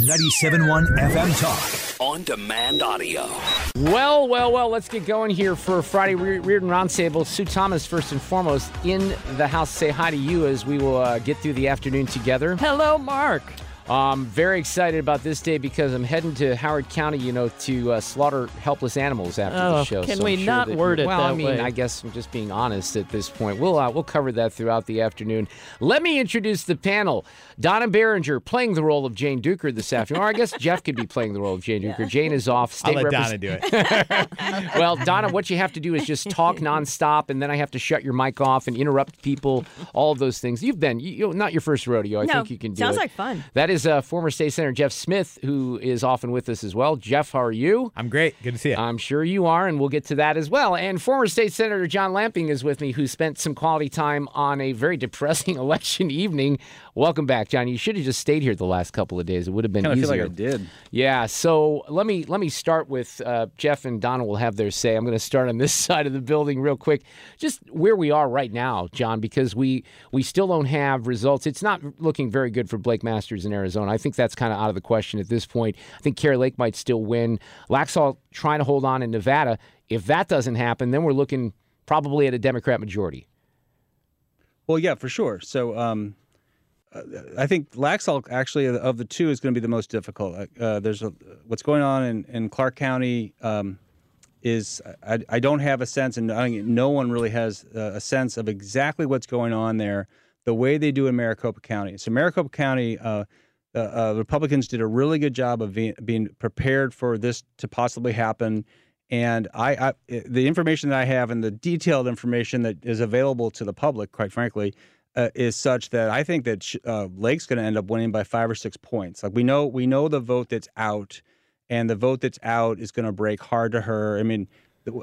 97.1 FM Talk. On demand audio. Well, well, well, let's get going here for Friday Re- Reardon Roundtable. Sue Thomas, first and foremost, in the house. Say hi to you as we will uh, get through the afternoon together. Hello, Mark. Um, very excited about this day because I'm heading to Howard County, you know, to uh, slaughter helpless animals after Oh, the show. can So we sure not that- word it Well, I mean, way? I guess I'm just being honest at this point. We'll uh, we'll cover that throughout the afternoon. Let me introduce the panel. Donna Baringer playing the role of Jane Dueker this afternoon. Or I guess Jeff could be playing the role of Jane Dueker. Jane is off. I'll let repres- Donna do it. well, Donna, what you have to do is just talk nonstop, and then I have to shut your mic off and interrupt people. All of those things. You've been, you, you not your first rodeo. I No, think you can do it. sounds it. like fun. That is uh, former state senator Jeff Smith, who is often with us as well. Jeff, how are you? I'm great. Good to see you. I'm sure you are, and we'll get to that as well. And former state senator John Lamping is with me, who spent some quality time on a very depressing election evening. Welcome back, John. You should have just stayed here the last couple of days. It would have been I easier. feel like I did. Yeah, so let me let me start with uh, Jeff and Donna will have their say. I'm going to start on this side of the building real quick, just where we are right now, John, because we we still don't have results. It's not looking very good for Blake Masters in Arizona. I think that's kind of out of the question at this point. I think Kari Lake might still win. Laxalt trying to hold on in Nevada. If that doesn't happen, then we're looking probably at a Democrat majority. Well, yeah, for sure. So um, uh, I think Laxalt actually of the two is going to be the most difficult. Uh, there's a, what's going on in, in Clark County um, is I, I don't have a sense, and I no one really has uh, a sense of exactly what's going on there. The way they do in Maricopa County. So Maricopa County. Uh, the uh, Republicans did a really good job of being, being prepared for this to possibly happen. And I, I, the information that I have and the detailed information that is available to the public, quite frankly, uh, is such that I think that uh, Lake's going to end up winning by five or six points. Like we know, we know the vote that's out, and the vote that's out is going to break hard to her. I mean,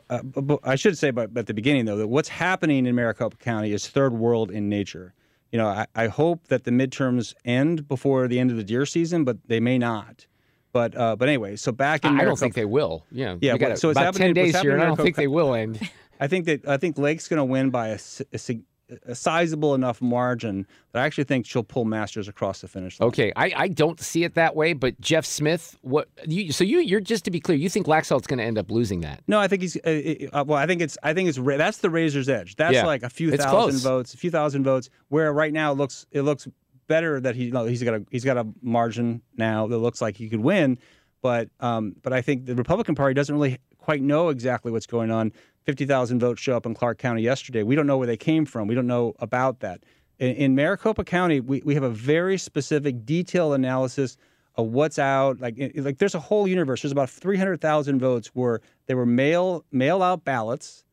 uh, I should say, but at the beginning though, that what's happening in Maricopa County is third world in nature. You know, I, I hope that the midterms end before the end of the deer season, but they may not. But uh, but anyway, so back in I don't think they will. Yeah, Yeah, well, so it's about happening- ten days here, and I don't think they will end. I think that I think Lake's going to win by a, a, a sizable enough margin that I actually think she'll pull Masters across the finish line. Okay, I, I don't see it that way, but Jeff Smith, what you so you you're just to be clear, you think Laxalt's going to end up losing that? No, I think he's. Uh, uh, well, I think it's. I think it's. That's the razor's edge. That's Yeah. like a few It's thousand close. votes, a few thousand votes. Where right now it looks it looks better that he no, he's got a he's got a margin now that looks like he could win, but um but I think the Republican Party doesn't really quite know exactly what's going on. Fifty thousand votes show up in Clark County yesterday. We don't know where they came from. We don't know about that. In, in Maricopa County, we, we have a very specific, detailed analysis of what's out. Like it- like there's a whole universe. There's about three hundred thousand votes where they were mail mail out ballots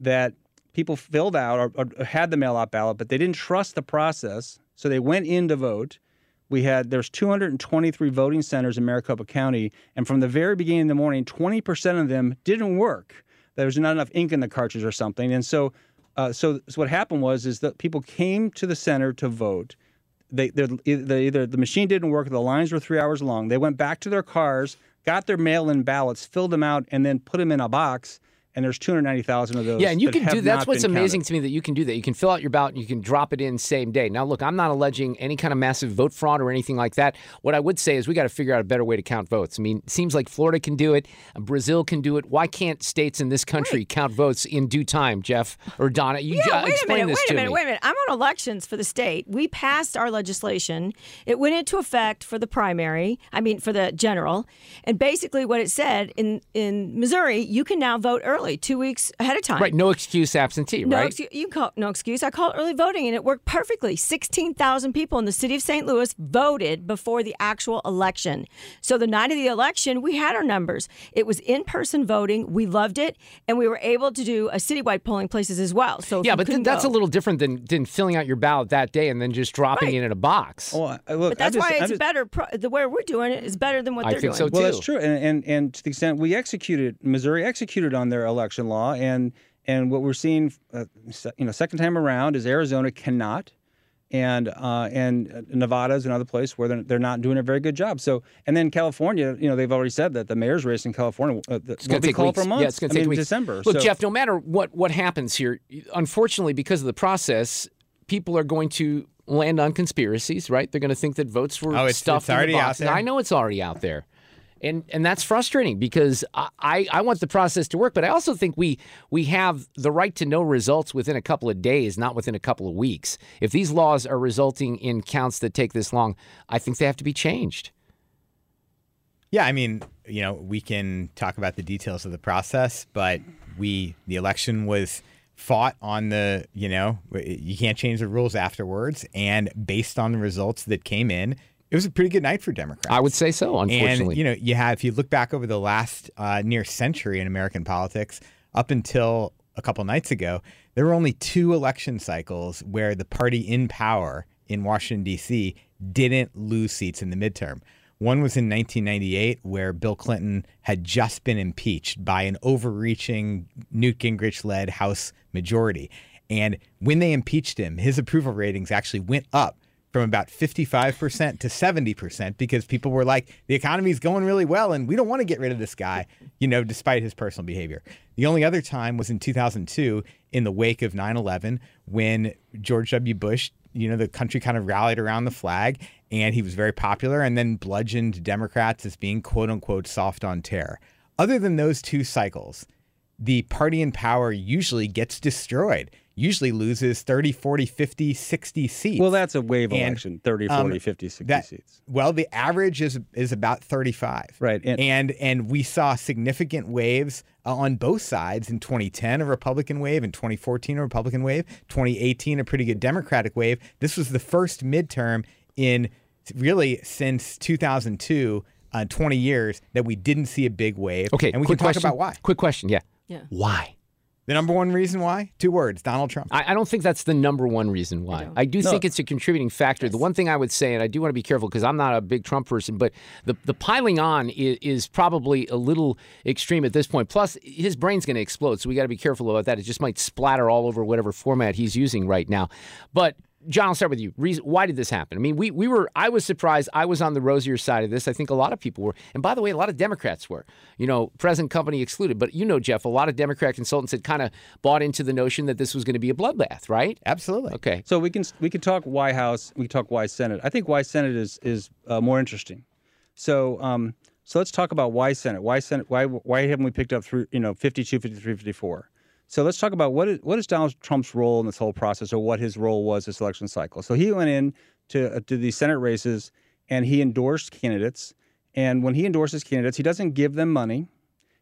that people filled out or, or had the mail out ballot, but they didn't trust the process, so they went in to vote. We had there's 223 voting centers in Maricopa County, and from the very beginning of the morning, 20% of them didn't work. There was not enough ink in the cartridge or something, and so, uh, so, so what happened was is that people came to the center to vote. They, they're- either, either the machine didn't work, or the lines were three hours long. They went back to their cars, got their mail-in ballots, filled them out, and then put them in a box. And there's 290,000 of those. Yeah, and you that can have do that's what's amazing counted. to me that you can do that. You can fill out your ballot and you can drop it in same day. Now, look, I'm not alleging any kind of massive vote fraud or anything like that. What I would say is we got to figure out a better way to count votes. I mean, it seems like Florida can do it, Brazil can do it. Why can't states in this country count votes in due time, Jeff or Donna? You Yeah, uh, wait a minute, this wait to a minute, me. wait a minute. I'm on elections for the state. We passed our legislation. It went into effect for the primary, I mean for the general. And basically what it said in in Missouri, you can now vote early, 2 weeks ahead of time. Right, no excuse absentee, No, right? excuse, you call no excuse. I called early voting, and it worked perfectly. Sixteen thousand people in the city of St. Louis voted before the actual election. So the night of the election, we had our numbers. It was in-person voting. We loved it, and we were able to do a citywide polling places as well. So yeah, but th- that's go- a little different than, than filling out your ballot that day and then just dropping Right. it in a box. Oh, well, I- look, But that's I just, why it's just- better. Pro- the way we're doing it is better than what I they're think doing. so Well, that's true, and, and and to the extent we executed, Missouri executed on their election law, and and what we're seeing, uh, you know, second time around is Arizona cannot, and uh, and Nevada is another place where they're, they're not doing a very good job. So, and then California, you know, they've already said that the mayor's race in California uh, It's will going to be take called weeks. for months. Yeah, it's going to I take mean, weeks. December. Look, so, Jeff, no matter what what happens here, unfortunately, because of the process, people are going to land on conspiracies, right? They're going to think that votes were Oh, it's- stuffed it's in the already out box. There? I know it's already out there. And and that's frustrating because I, I, want the process to work, but I also think we we have the right to know results within a couple of days, not within a couple of weeks. If these laws are resulting in counts that take this long, I think they have to be changed. Yeah, I mean, you know, we can talk about the details of the process, but we the election was fought on the, you know, you can't change the rules afterwards, and based on the results that came in, it was a pretty good night for Democrats. I would say so, unfortunately. And you know, you have if you look back over the last uh, near century in American politics, up until a couple nights ago, there were only two election cycles where the party in power in Washington D.C. didn't lose seats in the midterm. One was in 1998, where Bill Clinton had just been impeached by an overreaching Newt Gingrich led House majority. And when they impeached him, his approval ratings actually went up from about 55% to 70% because people were like, the economy's going really well and we don't want to get rid of this guy, you know, despite his personal behavior. The only other time was in 2002 in the wake of 9 11 when George W. Bush, you know, the country kind of rallied around the flag and he was very popular and then bludgeoned Democrats as being quote unquote soft on terror. Other than those two cycles, the party in power usually gets destroyed, usually loses 30, 40, 50, 60 seats. Well, that's a wave And, election 30, 40, um, 50, 60 that- seats. Well, the average is is about 35. Right, And and- and, we saw significant waves uh, on both sides in 2010 a Republican wave, in 2014 a Republican wave, 2018 a pretty good Democratic wave. This was the first midterm in really since 2002 uh, 20 years that we didn't see a big wave. okay, and we quick can talk question. about why. Quick question, yeah. Yeah. Why? The number one reason why? Two words, Donald Trump. I, I don't think that's the number one reason why. I, do think it's a contributing factor. The one thing I would say, and I do want to be careful because I'm not a big Trump person, but the, the piling on is, is probably a little extreme at this point. Plus, his brain's going to explode, so we got to be careful about that. It just might splatter all over whatever format he's using right now. But John, I'll start with you. Reason, why did this happen? I mean, we, we were, I was surprised. I was on the rosier side of this. I think a lot of people were. And by the way, a lot of Democrats were, you know, present company excluded. But you know, Jeff, a lot of Democrat consultants had kind of bought into the notion that this was going to be a bloodbath, right? Absolutely. Okay. So we can we can talk White House, we can talk why Senate. I think why Senate is is uh, more interesting. So um, so let's talk about why Senate. Why Senate? Why why haven't we picked up through you know 52, 53, 54? So let's talk about what is what is Donald Trump's role in this whole process, or what his role was this election cycle. So he went in to uh, to these Senate races and he endorsed candidates. And when he endorses candidates, he doesn't give them money.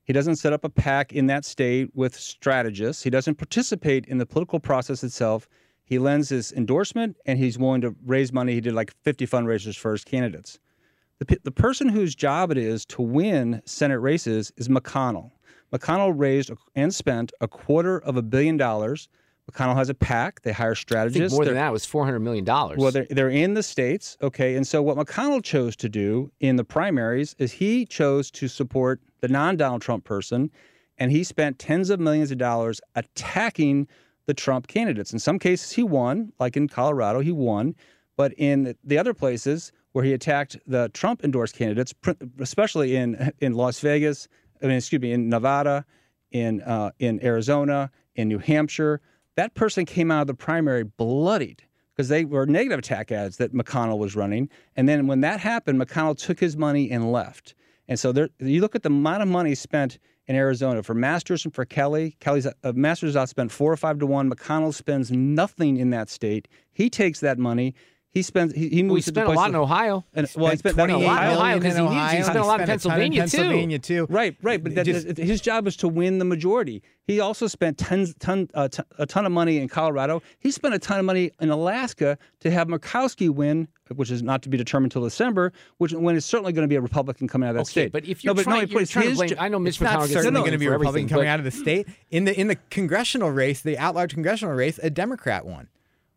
He doesn't set up a PAC in that state with strategists. He doesn't participate in the political process itself. He lends his endorsement and he's willing to raise money. He did like 50 fundraisers for his candidates. The, the person whose job it is to win Senate races is McConnell. McConnell raised and spent a quarter of a billion dollars. McConnell has a PAC. They hire strategists. more They're- than that, it was four hundred million dollars. well, they're, they're in the states, okay. And so what McConnell chose to do in the primaries is he chose to support the non-Donald Trump person, and he spent tens of millions of dollars attacking the Trump candidates. In some cases, he won, like in Colorado, he won. But in the other places where he attacked the Trump endorsed candidates, especially in in Las Vegas, I mean, excuse me, in Nevada, in uh, in Arizona, in New Hampshire, that person came out of the primary bloodied because they were negative attack ads that McConnell was running. And then when that happened, McConnell took his money and left. And so there, you look at the amount of money spent in Arizona for Masters and for Kelly. Kelly's uh, Masters outspent four or five to one. McConnell spends nothing in that state. He takes that money. He spends. He, he moves we to spent a lot in Ohio. And, well, he spent that in 28 lot in Ohio. Ohio million 'cause he needs- he spent a lot in Pennsylvania, too. Pennsylvania too. Right, right, but that, Just- his job is to win the majority. He also spent tons, ton, uh, t- a ton of money in Colorado. He spent a ton of money in Alaska to have Murkowski win, which is not to be determined until December. Which when it's certainly going to be a Republican coming out of that Okay, state. but if you're no, trying, no, you're trying to blame. I know Mitch McConnell gets certainly going to be a Republican coming out of the state. In the in the congressional race, the at-large congressional race, a Democrat won.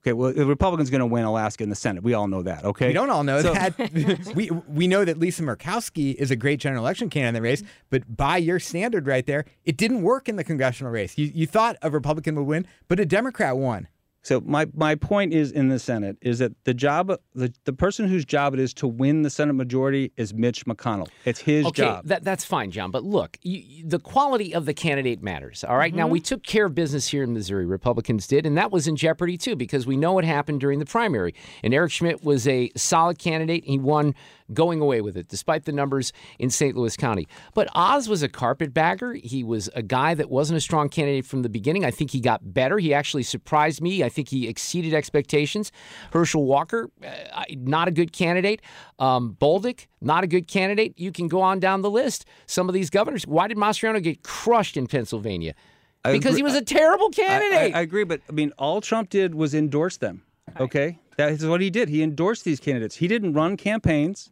Okay, well, the Republican's going to win Alaska in the Senate. We all know that. Okay, We don't all know So- that. we we know that Lisa Murkowski is a great general election candidate in the race, but by your standard right there, it didn't work in the congressional race. You you thought a Republican would win, but a Democrat won. So my, my point is in the Senate is that the job the, the person whose job it is to win the Senate majority is Mitch McConnell. It's his Okay, job. that, that's fine, John. But look, you, the quality of the candidate matters. All right? Now, mm-hmm. we took care of business here in Missouri. Republicans did, and that was in jeopardy, too, because we know what happened during the primary. And Eric Schmitt was a solid candidate. He won going away with it, despite the numbers in St. Louis County. But Oz was a carpetbagger. He was a guy that wasn't a strong candidate from the beginning. I think he got better. He actually surprised me. I think he exceeded expectations. Herschel Walker, uh, not a good candidate. Um, Bolduc, not a good candidate. You can go on down the list. Some of these governors. Why did Mastriano get crushed in Pennsylvania? I Because agree- he was a terrible I- I, candidate. I agree, but I mean, all Trump did was endorse them. Okay, that is what he did. He endorsed these candidates. He didn't run campaigns.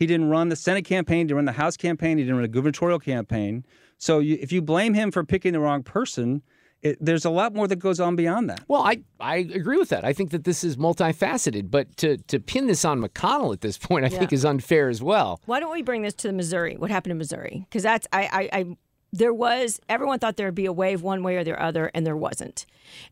He didn't run the Senate campaign. He didn't run the House campaign. He didn't run a gubernatorial campaign. So you, if you blame him for picking the wrong person, it, there's a lot more that goes on beyond that. Well, I, I agree with that. I think that this is multifaceted, but to, to pin this on McConnell at this point, I think is unfair as well. Why don't we bring this to the Missouri? What happened in Missouri? Because that's I, I, I there was everyone thought there would be a wave one way or the other, and there wasn't.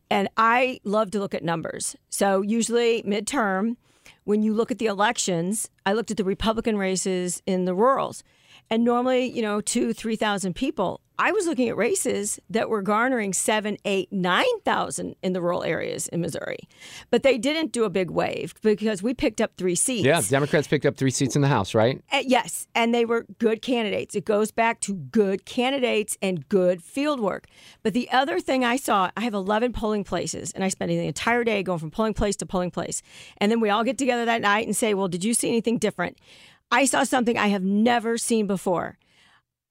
And I love to look at numbers. So usually midterm, when you look at the elections, I looked at the Republican races in the rurals, and normally you know two three thousand people. I was looking at races that were garnering seven, eight, nine thousand in the rural areas in Missouri, but they didn't do a big wave because we picked up three seats. Yeah, Democrats picked up three seats in the House, right? Uh, yes, and they were good candidates. It goes back to good candidates and good field work. But the other thing I saw, I have 11 polling places, and I spent the entire day going from polling place to polling place. And then we all get together that night and say, Well, did you see anything different? I saw something I have never seen before.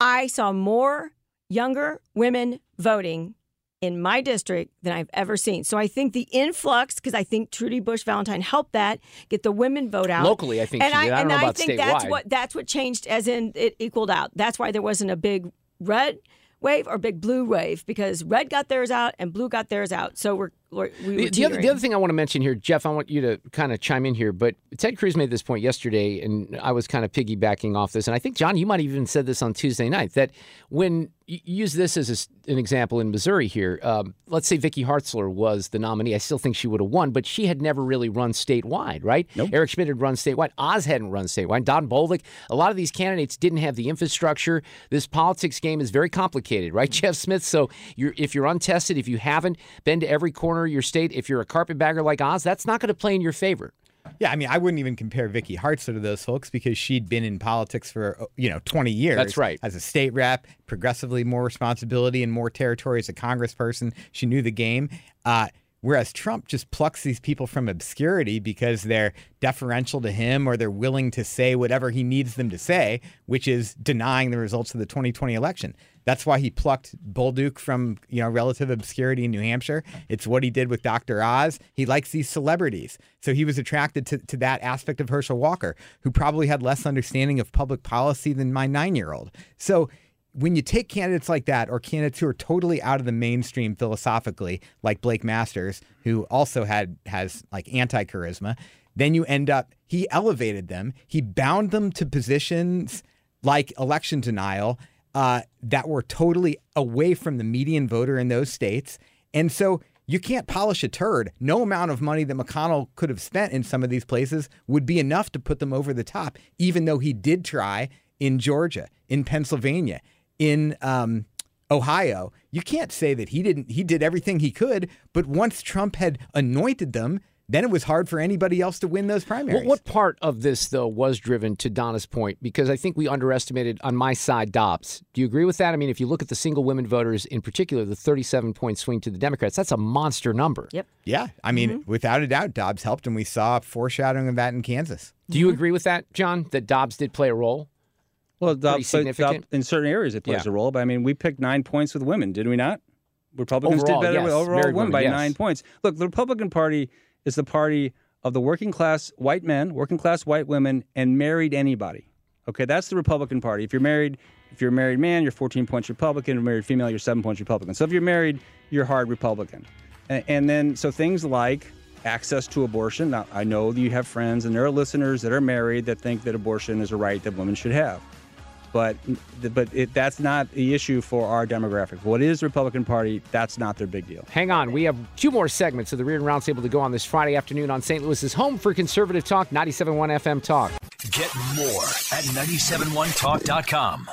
I saw more younger women voting in my district than I've ever seen. So I think the influx, because I think Trudy Bush Valentine helped that get the women vote out Locally, I think and. I don't and I think that's what that's what changed, as in it equaled out. That's why there wasn't a big red wave or big blue wave because red got theirs out and blue got theirs out. So we're, we're we were The, the other, the other thing I want to mention here, Jeff, I want you to kind of chime in here, but Ted Cruz made this point yesterday, and I was kind of piggybacking off this. And I think, John, you might have even said this on Tuesday night that when you use this as a s an example in Missouri here, um, let's say Vicky Hartzler was the nominee. I still think she would have won, but she had never really run statewide, right? Nope. Eric Schmitt had run statewide. Oz hadn't run statewide. Don Bolduc, a lot of these candidates didn't have the infrastructure. This politics game is very complicated, right, Jeff Smith? So you're, if you're untested, if you haven't been to every corner of your state, if you're a carpetbagger like Oz, that's not going to play in your favor. Yeah, I mean, I wouldn't even compare Vicky Hartzler to those folks because she'd been in politics for uh, you know 20 years. That's right. As a state rep, progressively more responsibility and more territory as a congressperson. She knew the game. Uh, whereas Trump just plucks these people from obscurity because they're deferential to him or they're willing to say whatever he needs them to say, which is denying the results of the 2020 election. That's why he plucked Bolduc from you know relative obscurity in New Hampshire. It's what he did with Dr. Oz. He likes these celebrities, so he was attracted to, to that aspect of Herschel Walker, who probably had less understanding of public policy than my nine-year-old. So when you take candidates like that, or candidates who are totally out of the mainstream philosophically, like Blake Masters, who also had has like anti-charisma, then you end up he elevated them, he bound them to positions like election denial uh, that were totally away from the median voter in those states. And so you can't polish a turd. No amount of money that McConnell could have spent in some of these places would be enough to put them over the top, even though he did try in Georgia, in Pennsylvania, in um, Ohio. You can't say that he didn't. He did everything he could, but once Trump had anointed them, then it was hard for anybody else to win those primaries. What, what part of this, though, was driven to Donna's point? Because I think we underestimated on my side Dobbs. Do you agree with that? I mean, if you look at the single women voters in particular, the 37 point swing to the Democrats, that's a monster number. Yep. Yeah, I mean, mm-hmm. without a doubt, Dobbs helped, and we saw a foreshadowing of that in Kansas. Do you mm-hmm. agree with that, John, that Dobbs did play a role? Well, Dobbs. Dobbs- in certain areas it plays Yeah. a role. But I mean, we picked nine points with women, did we not? Republicans Overall, did better yes. with overall Married women women, by yes. nine points. Look, the Republican Party is the party of the working class white men, working class white women, and married anybody. Okay, that's the Republican Party. If you're married, if you're a married man, you're 14 points Republican. If you're married female, you're seven points Republican. So if you're married, you're hard Republican. And, and then so things like access to abortion. Now I know you have friends and there are listeners that are married that think that abortion is a right that women should have. But but it, that's not the issue for our demographic. What is Republican Party? That's not their big deal. Hang on. We have two more segments of the Rear Reardon Roundtable to go on this Friday afternoon on St. Louis's home for conservative talk, 97.1 FM Talk. Get more at 971talk.com.